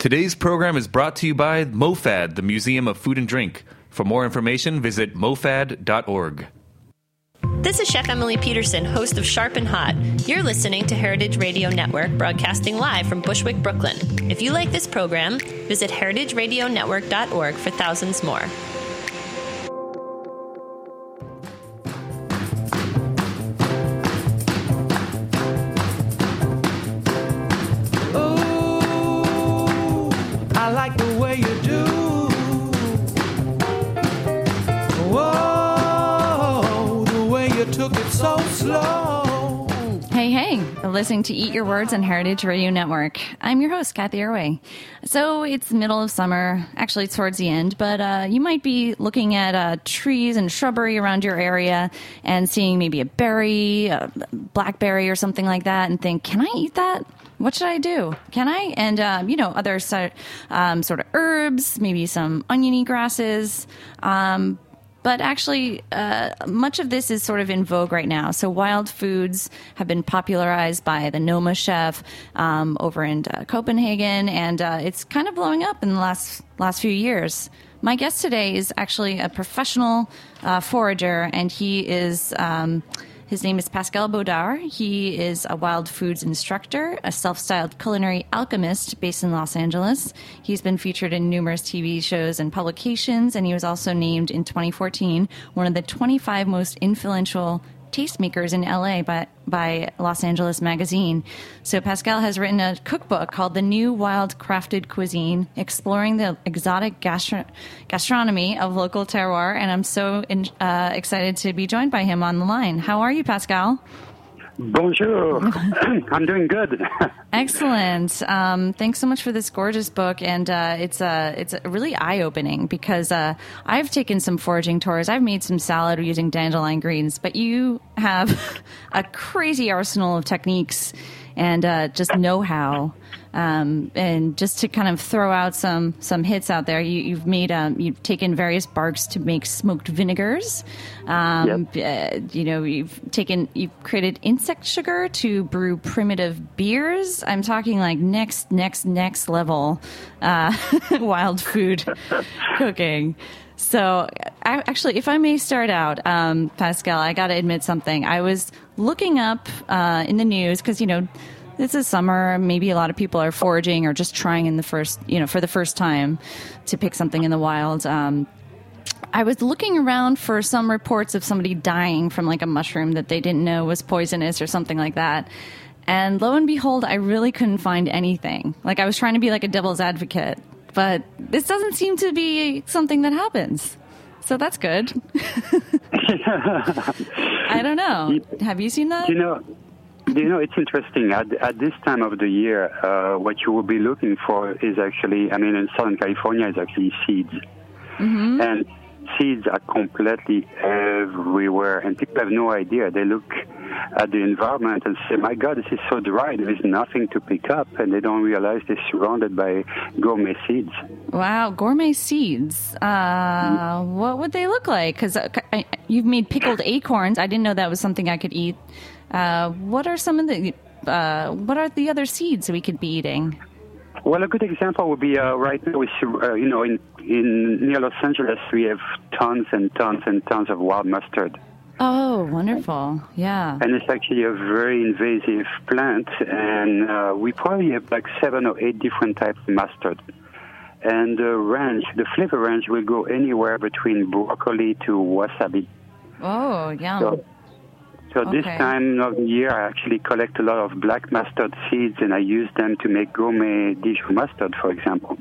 Today's program is brought to you by MoFad, the Museum of Food and Drink. For more information, visit mofad.org. This is Chef Emily Peterson, host of Sharp and Hot. You're listening to Heritage Radio Network, broadcasting live from Bushwick, Brooklyn. If you like this program, visit heritageradionetwork.org for thousands more. Listening to Eat Your Words on Heritage Radio Network. I'm your host, Cathy Erway. So it's middle of summer, actually it's towards the end, but uh, you might be looking at uh, trees and shrubbery around your area and seeing maybe a berry, a blackberry or something like that and think, can I eat that? What should I do? Can I? And, um, you know, other so- um, sort of herbs, maybe some oniony grasses. Um, but actually, uh, much of this is sort of in vogue right now. So, wild foods have been popularized by the Noma chef um, over in uh, Copenhagen, and uh, it's kind of blowing up in the last last few years. My guest today is actually a professional uh, forager, and he is. Um, his name is Pascal Baudar. He is a wild foods instructor, a self styled culinary alchemist based in Los Angeles. He's been featured in numerous TV shows and publications, and he was also named in 2014 one of the 25 most influential tastemakers in LA by, by Los Angeles Magazine. So Pascal has written a cookbook called The New Wild Crafted Cuisine, exploring the exotic gastro- gastronomy of local terroir. And I'm so in, uh, excited to be joined by him on the line. How are you, Pascal? Bonjour. I'm doing good. Excellent. Um, thanks so much for this gorgeous book, and uh, it's uh, it's really eye opening because uh, I've taken some foraging tours. I've made some salad using dandelion greens, but you have a crazy arsenal of techniques and uh, just know how. Um, and just to kind of throw out some some hits out there, you, you've made um, you've taken various barks to make smoked vinegars. Um, uh, you know, you've taken you've created insect sugar to brew primitive beers. I'm talking like next next next level uh, wild food cooking. So, I, actually, if I may start out, um, Pascal, I got to admit something. I was looking up uh, in the news because you know this is summer. Maybe a lot of people are foraging or just trying in the first, you know, for the first time to pick something in the wild. Um, I was looking around for some reports of somebody dying from like a mushroom that they didn't know was poisonous or something like that. And lo and behold, I really couldn't find anything. Like I was trying to be like a devil's advocate, but this doesn't seem to be something that happens. So that's good. I don't know. Have you seen that? you know, you know, it's interesting. At, at this time of the year, uh, what you will be looking for is actually, I mean, in Southern California, is actually seeds. And seeds are completely everywhere, and people have no idea. They look at the environment and say, "My God, this is so dry. There is nothing to pick up," and they don't realize they're surrounded by gourmet seeds. Wow, gourmet seeds. Uh, what would they look like? Because you've made pickled acorns. I didn't know that was something I could eat. Uh, what are some of the uh, what are the other seeds we could be eating? Well, a good example would be uh, right now. We uh, you know, in in near Los Angeles, we have tons and tons and tons of wild mustard. Oh, wonderful! Yeah. and it's actually a very invasive plant and uh, we probably have like seven or eight different types of mustard and the range the flavor range will go anywhere between broccoli to wasabi Oh, yeah. so so this time of the year i actually collect a lot of black mustard seeds and i use them to make gourmet dijon mustard for example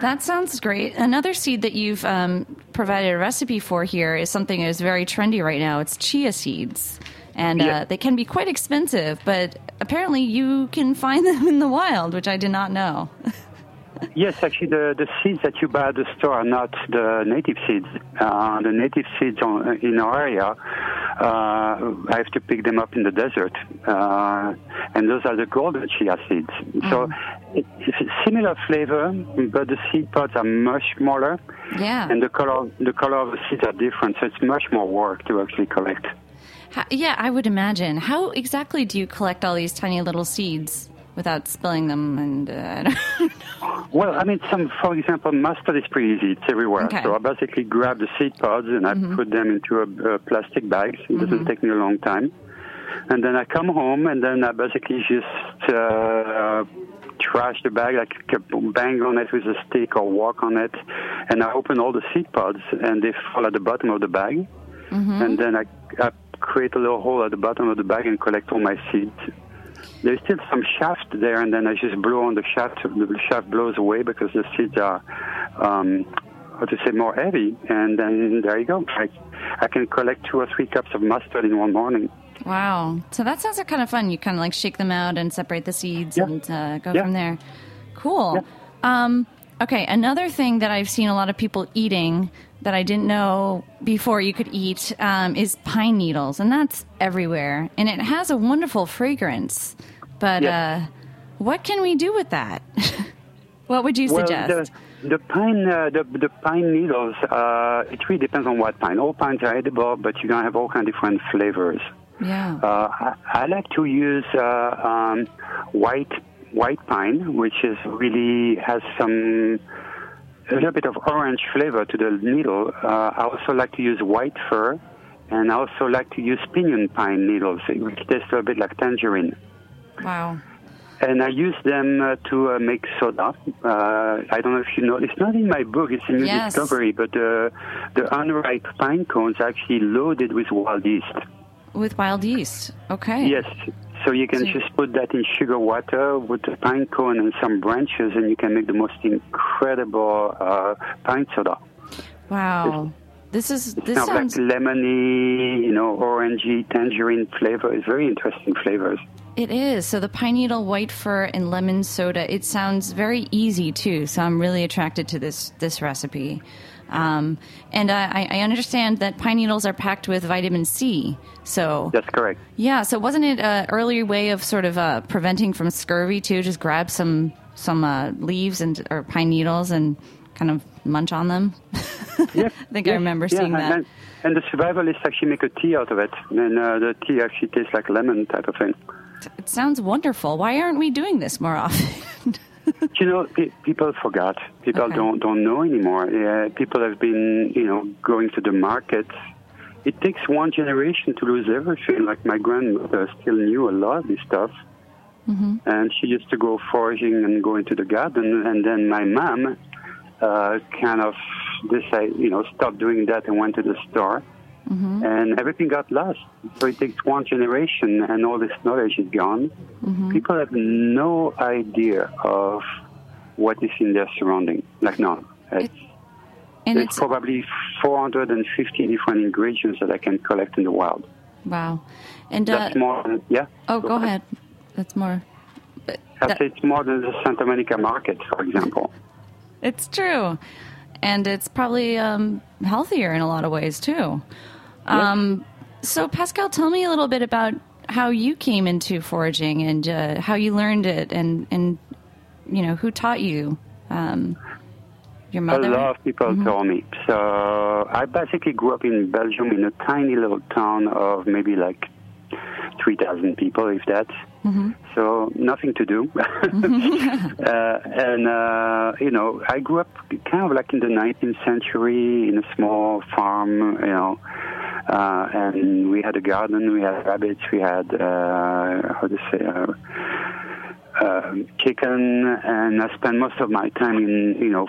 That sounds great. Another seed that you've um, provided a recipe for here is something that is very trendy right now. It's chia seeds. And uh, Yeah. they can be quite expensive, but apparently you can find them in the wild, which I did not know. Yes, actually, the, the seeds that you buy at the store are not the native seeds. Uh, the native seeds on, in our area, uh, I have to pick them up in the desert, uh, and those are the golden chia seeds. So it, it's a similar flavor, but the seed pods are much smaller, yeah. and the color the color of the seeds are different. So it's much more work to actually collect. How, yeah, I would imagine. How exactly do you collect all these tiny little seeds? without spilling them? And uh, Well, I mean, some, for example, mustard is pretty easy. It's everywhere. Okay. So I basically grab the seed pods and I put them into a, a plastic bag. It doesn't take me a long time. And then I come home and then I basically just uh, trash the bag, like bang on it with a stick or walk on it. And I open all the seed pods and they fall at the bottom of the bag. And then I, I create a little hole at the bottom of the bag and collect all my seeds. There's still some shaft there, and then I just blow on the shaft. The shaft blows away because the seeds are, um, how to say, more heavy. And then there you go. I, I can collect two or three cups of mustard in one morning. Wow. So that sounds like kind of fun. You kind of like shake them out and separate the seeds Yeah. and uh, go Yeah. from there. Cool. Um, okay, another thing that I've seen a lot of people eating that I didn't know before you could eat um, is pine needles, and that's everywhere. And it has a wonderful fragrance. But uh, what can we do with that? what would you Well, suggest? the, the pine, uh, the, the pine needles, uh, it really depends on what pine. All pines are edible, but you're gonna have all kind of different flavors. Yeah. Uh, I, I like to use uh, um, white white pine, which is really has some a little bit of orange flavor to the needle. Uh, I also like to use white fir, and I also like to use pinion pine needles, which taste a little bit like tangerine. wow. And I use them uh, to uh, make soda. Uh, I don't know if you know. It's not in my book. It's a new Yes. discovery. But uh, the unripe pine cones are actually loaded with wild yeast. With wild yeast. Okay. Yes. So you can So- just put that in sugar water with a pine cone and some branches, and you can make the most incredible uh, pine soda. Wow. This is this sounds like lemony, you know, orangey, tangerine flavor. It's very interesting flavors. It is. So the pine needle, white fir, and lemon soda. It sounds very easy too. So I'm really attracted to this this recipe. Um, and I, I understand that pine needles are packed with vitamin C. So That's correct. yeah. So wasn't it an earlier way of sort of uh, preventing from scurvy too? Just grab some some uh, leaves and or pine needles and kind of munch on them. Yes. I think I remember yeah, seeing that. And, and the survivalists actually make a tea out of it, and uh, the tea actually tastes like lemon type of thing. It sounds wonderful. Why aren't we doing this more often? You know, pe- people forgot. People Okay. don't don't know anymore. Yeah, people have been, you know, going to the markets. It takes one generation to lose everything. Like my grandmother still knew a lot of this stuff, Mm-hmm. and she used to go foraging and go into the garden. And then my mom uh, kind of decided, you know, stopped doing that and went to the store. Mm-hmm. And everything got lost. So it takes one generation, and all this knowledge is gone. Mm-hmm. People have no idea of what is in their surrounding. Like none. It's, and there's it's probably 450 different ingredients that I can collect in the wild. wow. And uh, That's more than, yeah? oh, go ahead. That's more. I'd that- say it's more than the Santa Monica market, for example. It's true. And it's probably um, healthier in a lot of ways, too. Um, so, Pascal, tell me a little bit about how you came into foraging and uh, how you learned it and, and, you know, who taught you? Um, your mother? A lot of people Mm-hmm. told me. So I basically grew up in Belgium in a tiny little town of maybe like 3,000 people, if that. Mm-hmm. So nothing to do. uh, and, uh, you know, I grew up kind of like in the 19th century in a small farm, you know. Uh, and we had a garden, we had rabbits, we had, uh, how to say, uh, um, chicken, and I spent most of my time in, you know,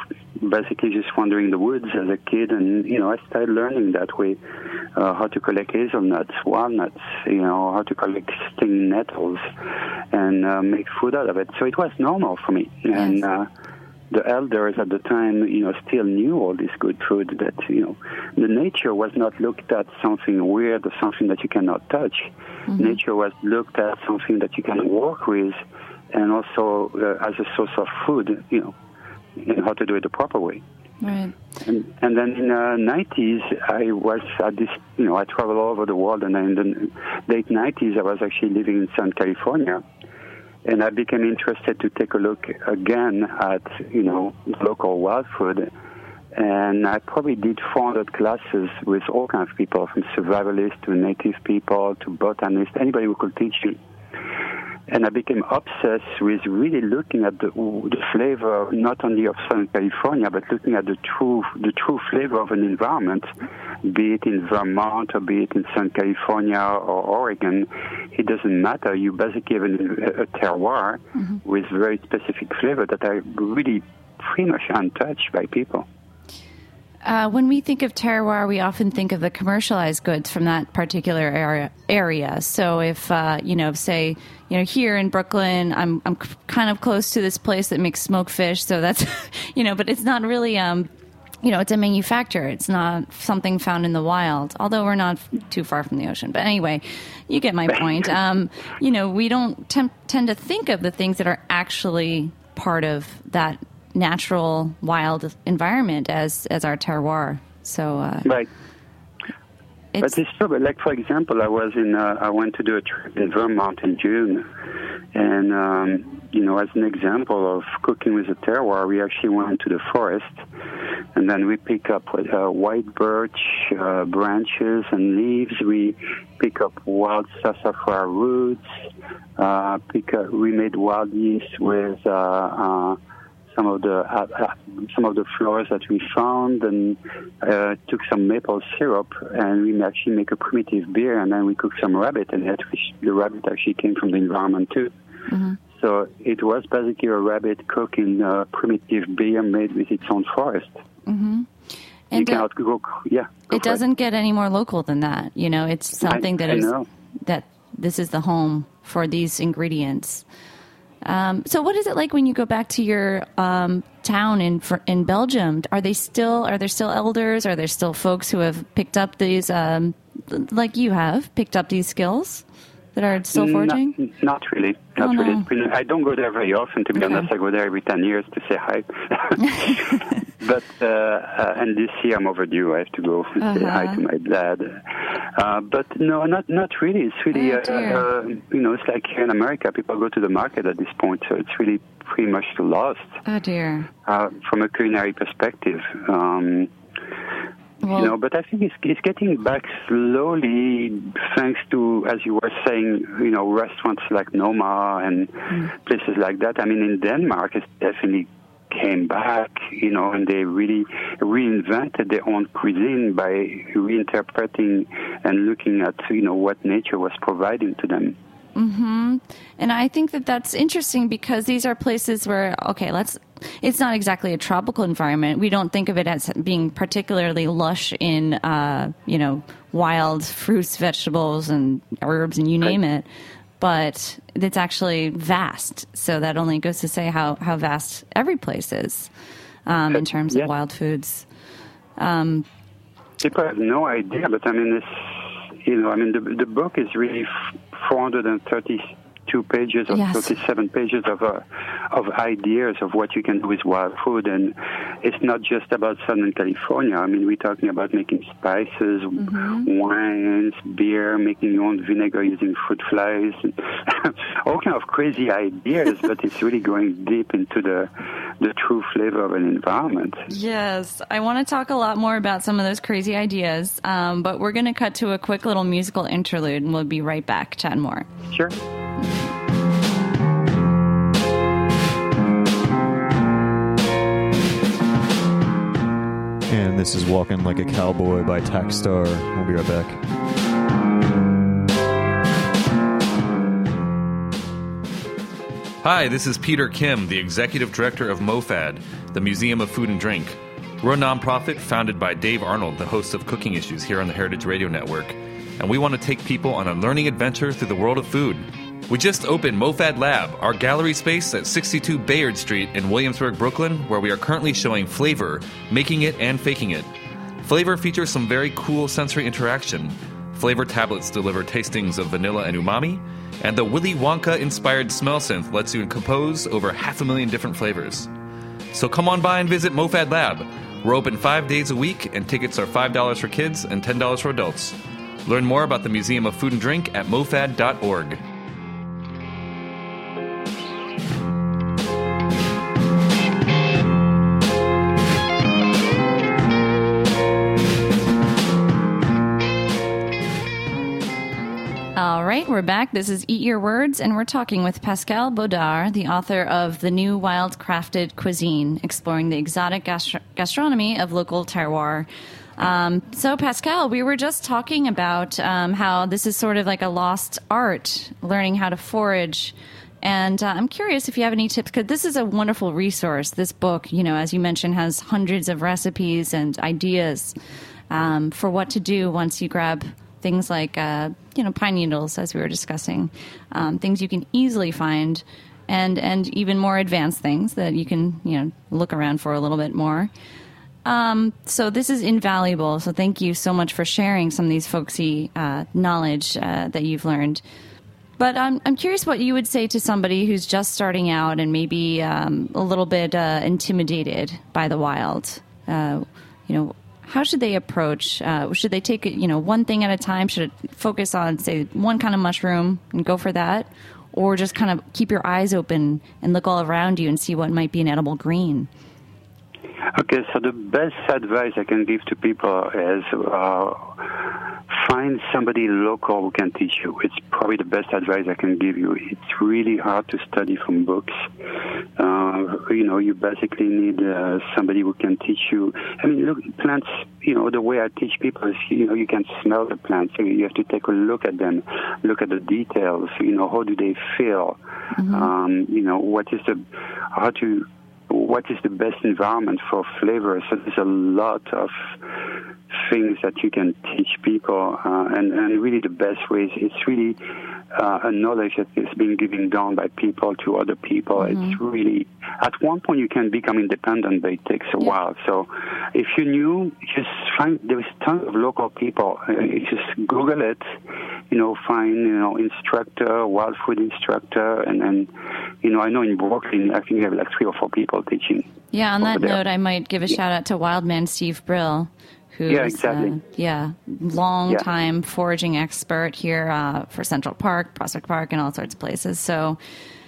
basically just wandering the woods as a kid, and you know, I started learning that way uh, how to collect hazelnuts, walnuts, you know, how to collect stinging nettles, and uh, make food out of it. So it was normal for me, and. Uh, the elders at the time, you know, still knew all this good food that, you know, the nature was not looked at something weird or something that you cannot touch. Nature was looked at something that you can work with and also uh, as a source of food, you know, and how to do it the proper way. Right. And, and then in the 90s, I was at this, you know, I traveled all over the world, and then in the late 90s, I was actually living in Southern California. And I became interested to take a look again at, you know, local wild food. And I probably did 400 classes with all kinds of people, from survivalists to native people to botanists, anybody who could teach me. And I became obsessed with really looking at the, the flavor not only of Southern California, but looking at the true the true flavor of an environment, be it in Vermont or be it in Southern California or Oregon. It doesn't matter. You basically have an, a terroir mm-hmm. with very specific flavor that are really pretty much untouched by people. Uh, when we think of terroir, we often think of the commercialized goods from that particular area. area. So, if uh, you know, say, you know, here in Brooklyn, I'm I'm kind of close to this place that makes smoked fish. So that's, you know, but it's not really, um, you know, it's a manufacturer. It's not something found in the wild. Although we're not too far from the ocean. But anyway, you get my point. Um, you know, we don't tend to think of the things that are actually part of that natural wild environment as as our terroir. So uh, right. But it's true. But like for example, I was in uh, I went to do a trip in Vermont in June, and um, you know, as an example of cooking with a terroir, we actually went to the forest, and then we pick up uh, white birch uh, branches and leaves. We pick up wild sassafras roots. Uh, pick up, we made wild yeast with uh, uh, some of the uh, uh, some of the flowers that we found and uh, took some maple syrup and we actually make a primitive beer and then we cook some rabbit and that the rabbit actually came from the environment too. Mm-hmm. So it was basically a rabbit cooking uh, primitive beer made with its own forest. Mm-hmm. And you cannot go, yeah. Go it doesn't it. get any more local than that. You know, it's something I, that is know. that this is the home for these ingredients. Um, so, what is it like when you go back to your um, town in in Belgium? Are they still are there still elders? Are there still folks who have picked up these, um, like you have, picked up these skills that are still forging? Not, not really. Not oh, really. No. I don't go there very often, to be okay. honest. I go there every ten years to say hi. but uh, uh, and this year I'm overdue. I have to go uh-huh. say hi to my dad. Uh, but no, not not really. It's really oh, uh, uh, you know, it's like here in America, people go to the market at this point, so it's really pretty much lost. Oh dear. Uh, from a culinary perspective. Um, well, you know, but I think it's, it's getting back slowly, thanks to, as you were saying, you know, restaurants like Noma and mm. places like that. I mean, in Denmark, it's definitely came back, you know, and they really reinvented their own cuisine by reinterpreting and looking at, you know, what nature was providing to them. Hmm. And I think that that's interesting because these are places where, okay, let's. It's not exactly a tropical environment. We don't think of it as being particularly lush in, uh, you know, wild fruits, vegetables, and herbs, and you name it but it's actually vast. So that only goes to say how, how vast every place is um, in terms yeah. of wild foods. Um, People have no idea, but I mean, this, you know, I mean, the, the book is really 430 two pages or yes. 37 pages of uh, of ideas of what you can do with wild food, and it's not just about Southern California. I mean, we're talking about making spices, mm-hmm. wines, beer, making your own vinegar using fruit flies, all kind of crazy ideas. but it's really going deep into the the true flavor of an environment. Yes, I want to talk a lot more about some of those crazy ideas, um, but we're going to cut to a quick little musical interlude, and we'll be right back chatting more. Sure. And this is Walking Like a Cowboy by Takstar. We'll be right back. Hi, this is Peter Kim, the Executive Director of MoFad, the Museum of Food and Drink. We're a nonprofit founded by Dave Arnold, the host of Cooking Issues here on the Heritage Radio Network, and we want to take people on a learning adventure through the world of food. We just opened MoFad Lab, our gallery space at 62 Bayard Street in Williamsburg, Brooklyn, where we are currently showing Flavor, Making It and Faking It. Flavor features some very cool sensory interaction. Flavor tablets deliver tastings of vanilla and umami, and the Willy Wonka inspired smell synth lets you compose over half a million different flavors. So come on by and visit MoFad Lab. We're open five days a week, and tickets are $5 for kids and $10 for adults. Learn more about the Museum of Food and Drink at mofad.org. we're back. This is Eat Your Words, and we're talking with Pascal Baudar, the author of The New Wild Crafted Cuisine, exploring the exotic gastro- gastronomy of local terroir. Um, so, Pascal, we were just talking about um, how this is sort of like a lost art, learning how to forage. And uh, I'm curious if you have any tips, because this is a wonderful resource. This book, you know, as you mentioned, has hundreds of recipes and ideas um, for what to do once you grab things like, uh, you know, pine needles, as we were discussing, um, things you can easily find, and and even more advanced things that you can, you know, look around for a little bit more. Um, so this is invaluable. So thank you so much for sharing some of these folksy uh, knowledge uh, that you've learned. But I'm I'm curious what you would say to somebody who's just starting out and maybe um, a little bit uh, intimidated by the wild. Uh, you know, how should they approach? Uh, should they take you know, one thing at a time? Should it focus on, say, one kind of mushroom and go for that, or just kind of keep your eyes open and look all around you and see what might be an edible green? Okay, so the best advice I can give to people is uh, find somebody local who can teach you. It's probably the best advice I can give you. It's really hard to study from books. Uh, you know, you basically need uh, somebody who can teach you. I mean, look, plants. You know, the way I teach people is, you know, you can smell the plants. So you have to take a look at them, look at the details. You know, how do they feel? Mm-hmm. Um, you know, what is the how to what is the best environment for flavor. So there's a lot of things that you can teach people, uh, and, and really the best ways. It's really uh, a knowledge that is being given down by people to other people. Mm-hmm. It's really at one point you can become independent, but it takes a yeah. while. So if you knew, just find there's tons of local people. Uh, just Google it. You know, find you know instructor, wild food instructor, and then you know I know in Brooklyn I think you have like three or four people teaching. Yeah. On that there. note, I might give a shout out to Wildman Steve Brill who's yeah, exactly. Uh, yeah, long yeah. time foraging expert here uh, for Central Park, Prospect Park, and all sorts of places. So,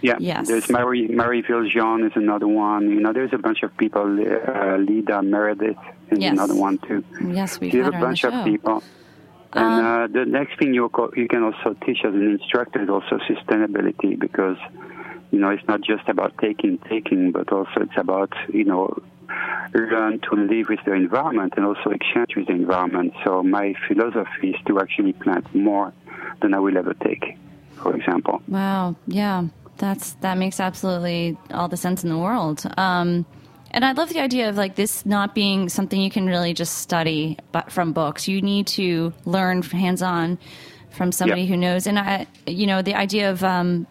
yeah, yes. There's Marie Marie Viljoen is another one. You know, there's a bunch of people. Uh, Leda Meredith is yes. another one too. Yes, we've you have a bunch of people. And um, uh, the next thing you you can also teach as an instructor is also sustainability because you know it's not just about taking taking, but also it's about you know learn to live with the environment and also exchange with the environment. So my philosophy is to actually plant more than I will ever take, for example. Wow. Yeah. That's that makes absolutely all the sense in the world. Um, and I love the idea of like this not being something you can really just study but from books. You need to learn hands on from somebody yep. who knows. And I, you know, the idea of um,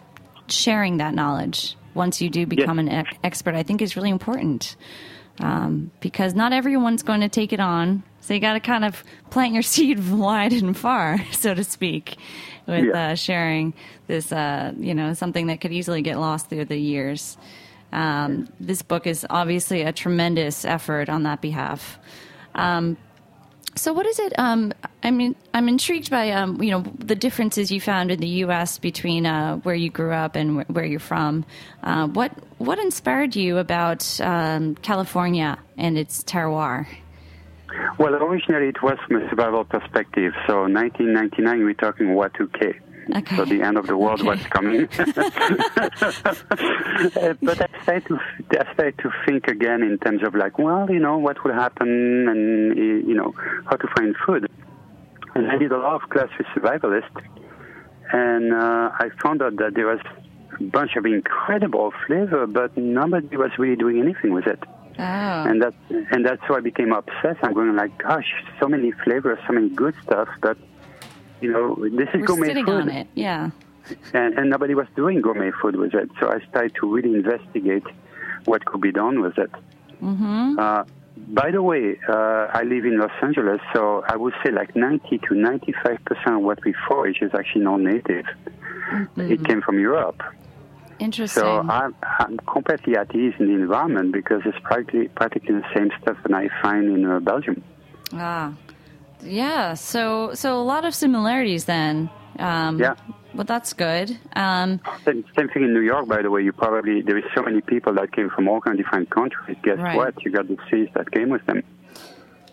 sharing that knowledge once you do become an ex- expert, I think is really important um, because not everyone's going to take it on. So you got to kind of plant your seed wide and far, so to speak, with yeah. uh, sharing this, uh, you know, something that could easily get lost through the years. Um, this book is obviously a tremendous effort on that behalf. Um, so, what is it? Um, I mean, I'm intrigued by um, you know the differences you found in the U.S. between uh, where you grew up and where you're from. Uh, what what inspired you about um, California and its terroir? Well, originally it was from a survival perspective. So, 1999, we're talking Y2K. Okay. So the end of the world okay. was coming. but I started to I started to think again in terms of like, well, you know, what will happen, and you know, how to find food. And I did a lot of class with survivalists, and uh, I found out that there was a bunch of incredible flavor, but nobody was really doing anything with it. Oh. And that and that's why I became obsessed. I'm going like, gosh, so many flavors, so many good stuff, but you know, this is We're gourmet sitting food. on it, yeah. And, and nobody was doing gourmet food with it. So I started to really investigate what could be done with it. Mm-hmm. Uh, by the way, uh, I live in Los Angeles, so I would say like 90 to 95 percent of what we forage is actually non-native. Mm-hmm. It came from Europe. Interesting. So I'm, I'm, completely at ease in the environment because it's practically, practically the same stuff that I find in uh, Belgium. Ah, yeah. So so a lot of similarities then. Um, yeah. Well, that's good. Um, same, same, thing in New York, by the way. You probably there is so many people that came from all kinds of different countries. Guess right. what? You got the seeds that came with them.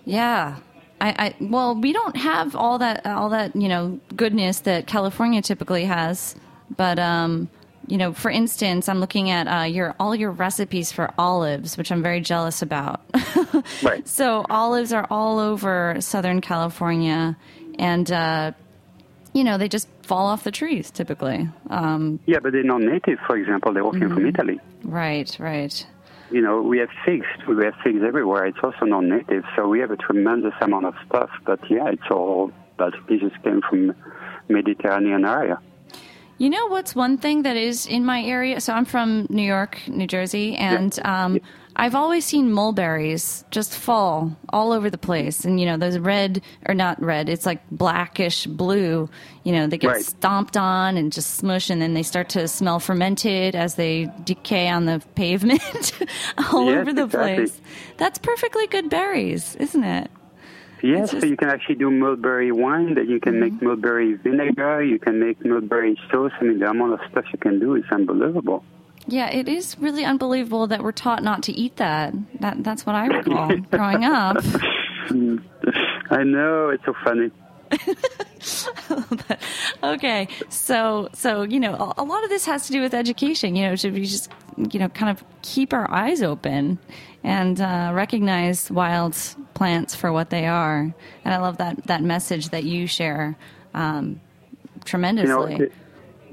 Yeah. I, I well, we don't have all that all that you know goodness that California typically has, but um, you know, for instance, I'm looking at uh, your all your recipes for olives, which I'm very jealous about. Right. So olives are all over Southern California, and uh, you know they just fall off the trees typically. Um, Yeah, but they're not native. For example, they all came from Italy. right, right. You know, we have figs. We have figs everywhere. It's also non-native, so we have a tremendous amount of stuff. But yeah, it's all basically just came from Mediterranean area. You know what's one thing that is in my area? So I'm from New York, New Jersey, and um, I've always seen mulberries just fall all over the place. And, you know, those red, or not red, it's like blackish blue, you know, they get Right. stomped on and just smush, and then they start to smell fermented as they decay on the pavement all Yes, over the exactly. place. That's perfectly good berries, isn't it? Yes, just- so you can actually do mulberry wine. That you can make mm-hmm. mulberry vinegar. You can make mulberry sauce. I mean, the amount of stuff you can do is unbelievable. Yeah, it is really unbelievable that we're taught not to eat that. That that's what I recall growing up. I know it's so funny. Okay, so so you know, a, a lot of this has to do with education. You know, should we just you know kind of keep our eyes open and uh, recognize wild plants for what they are? And I love that that message that you share um, You know, tremendously.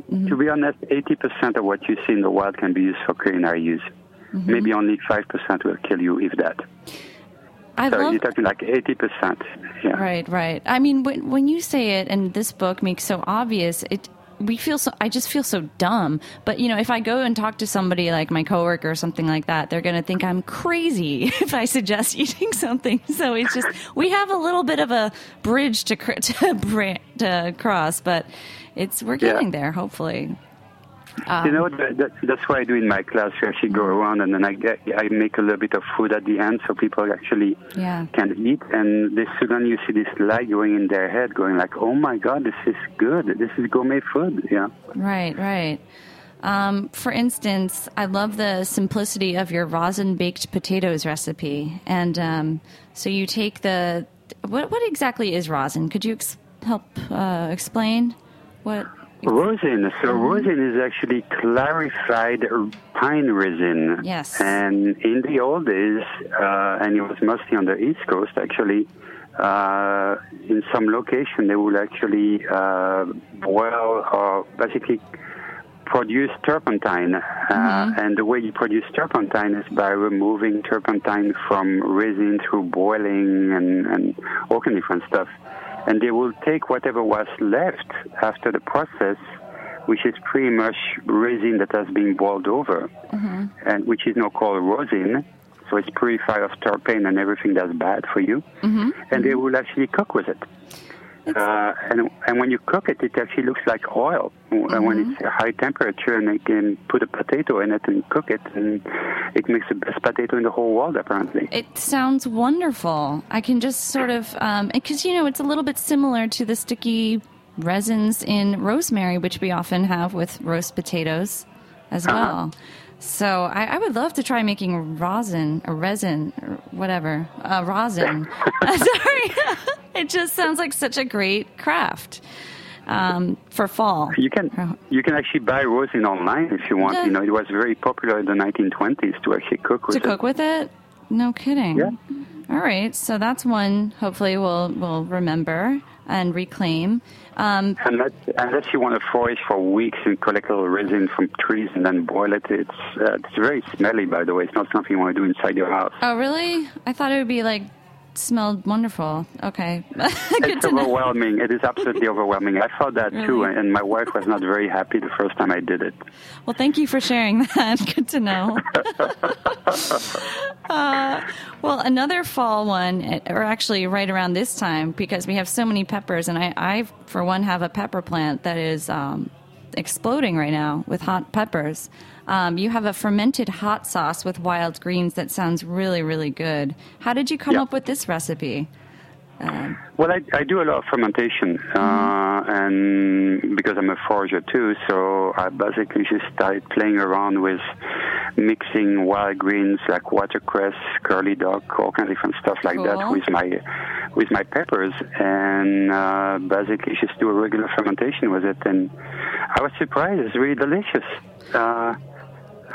It- to be honest, eighty percent of what you see in the wild can be used for culinary use. Mm-hmm. Maybe only five percent will kill you, if that. I So love you're talking like eighty percent. Yeah. Right, right. I mean, when when you say it, and this book makes so obvious, it we feel so. I just feel so dumb. But you know, if I go and talk to somebody like my coworker or something like that, they're going to think I'm crazy if I suggest eating something. So it's just we have a little bit of a bridge to to, to cross, but it's we're Yeah. getting there. Hopefully, you know, that, that, that's what I do in my class. We actually go around and then I, get, I make a little bit of food at the end so people actually Yeah. can eat. And they suddenly you see this light going in their head, going like, "Oh my God, this is good. This is gourmet food." Yeah. right, right. Um, for instance, I love the simplicity of your rosin baked potatoes recipe. And um, so you take the what what exactly is rosin? Could you ex- help uh, explain what? Rosin. So rosin is actually clarified pine resin. Yes. And in the old days, uh, and it was mostly on the East Coast actually, uh, in some location they would actually uh, boil or basically produce turpentine. Uh, and the way you produce turpentine is by removing turpentine from resin through boiling and, and all kind of different stuff. And they will take whatever was left after the process, which is pretty much resin that has been boiled over, mm-hmm. and which is now called rosin. So it's purified of terpene and everything that's bad for you. Mm-hmm. And they mm-hmm. will actually cook with it. Uh, and, and when you cook it, it actually looks like oil. And when mm-hmm. it's high temperature, and they can put a potato in it and cook it, and it makes the best potato in the whole world, apparently. It sounds wonderful. I can just sort of um, because you know it's a little bit similar to the sticky resins in rosemary, which we often have with roast potatoes as uh-huh. well. So I, I would love to try making rosin or resin or whatever uh, rosin. Sorry, it just sounds like such a great craft um, for fall. You can you can actually buy rosin online if you want. Yeah. You know, it was very popular in the 1920s to actually cook with to it. cook with it. No kidding. Yeah. All right, so that's one. Hopefully, we'll we'll remember and reclaim. Um, Unless, unless you want to forage for weeks and collect a little resin from trees and then boil it, it's uh, it's very smelly. By the way, it's not something you want to do inside your house. oh, really? I thought it would be like smelled wonderful. Okay, good it's to know. overwhelming. It is absolutely overwhelming. I thought that too, and my wife was not very happy the first time I did it. Well, thank you for sharing that. Good to know. uh, well, another fall one, eh, or actually right around this time, because we have so many peppers, and I, I for one, have a pepper plant that is um, exploding right now with hot peppers. Um, you have a fermented hot sauce with wild greens that sounds really, really good. How did you come Yeah. up with this recipe? Um, Well, I, I do a lot of fermentation, uh, and because I'm a forager too, so I basically just started playing around with mixing wild greens like watercress, curly dock, all kinds of different stuff like that with my with my peppers, and uh, basically just do a regular fermentation with it, and I was surprised. It's really delicious. Uh,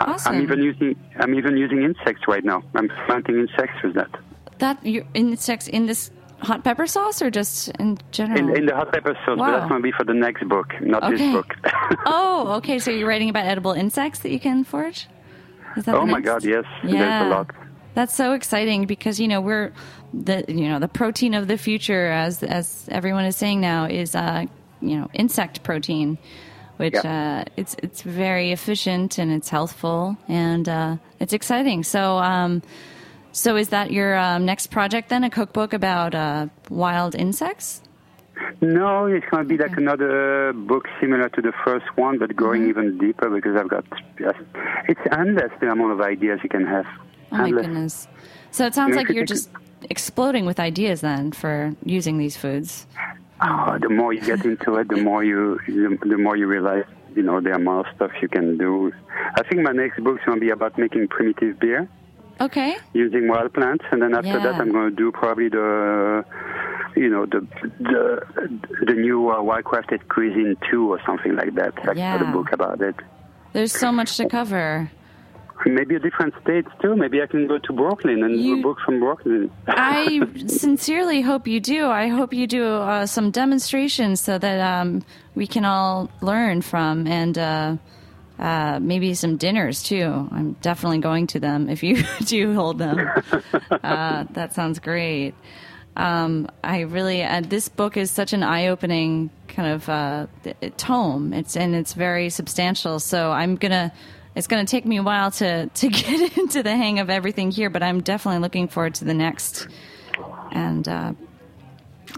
Awesome. I'm even using I'm even using insects right now. I'm planting insects with that. that you insects in this hot pepper sauce or just in general? In, in the hot pepper sauce, but Wow. that's going to be for the next book, not Okay. this book. oh, okay. So you're writing about edible insects that you can forage? Is that oh my? God, yes, Yeah. there's a lot. That's so exciting because you know we're the you know the protein of the future as as everyone is saying now is uh you know insect protein, which Yeah. uh it's it's very efficient and it's healthful and uh it's exciting. So um so is that your um, next project then a cookbook about uh wild insects? No, it's going to be like another book similar to the first one, but going Mm-hmm. even deeper because I've got just, it's endless the amount of ideas you can have. Oh my goodness. So it sounds Yeah, like you you're just exploding with ideas then for using these foods. Oh, the more you get into it, the more you the, the more you realize, you know, the amount of stuff you can do. I think my next book's going to be about making primitive beer Okay. using wild plants, and then after that, I'm going to do probably the, you know, the the the new uh, wild crafted cuisine two or something like that. Like Yeah. the book about it. There's so much to cover. Maybe a different state too. Maybe I can go to Brooklyn and You- a book from Brooklyn. I sincerely hope you do. I hope you do uh, some demonstrations so that um, we can all learn from and uh, uh, maybe some dinners too. I'm definitely going to them if you do hold them. uh, that sounds great. Um, I really uh, this book is such an eye-opening kind of uh, tome. It's and it's very substantial. So I'm gonna. It's going to take me a while to, to get into the hang of everything here, but I'm definitely looking forward to the next. And uh,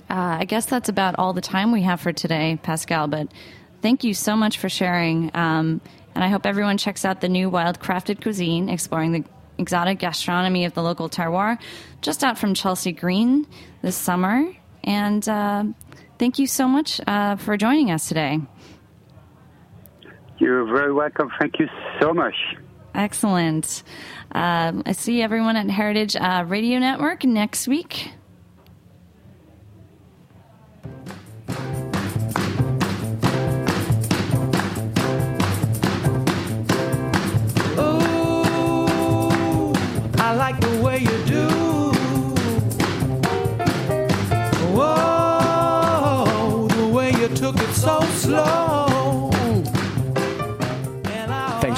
uh, I guess that's about all the time we have for today, Pascal. But thank you so much for sharing. Um, and I hope everyone checks out the new Wild Crafted Cuisine, exploring the exotic gastronomy of the local terroir, just out from Chelsea Green this summer. And uh, thank you so much uh, for joining us today. You're very welcome. Thank you so much. Excellent. Um, I see everyone at Heritage uh, Radio Network next week.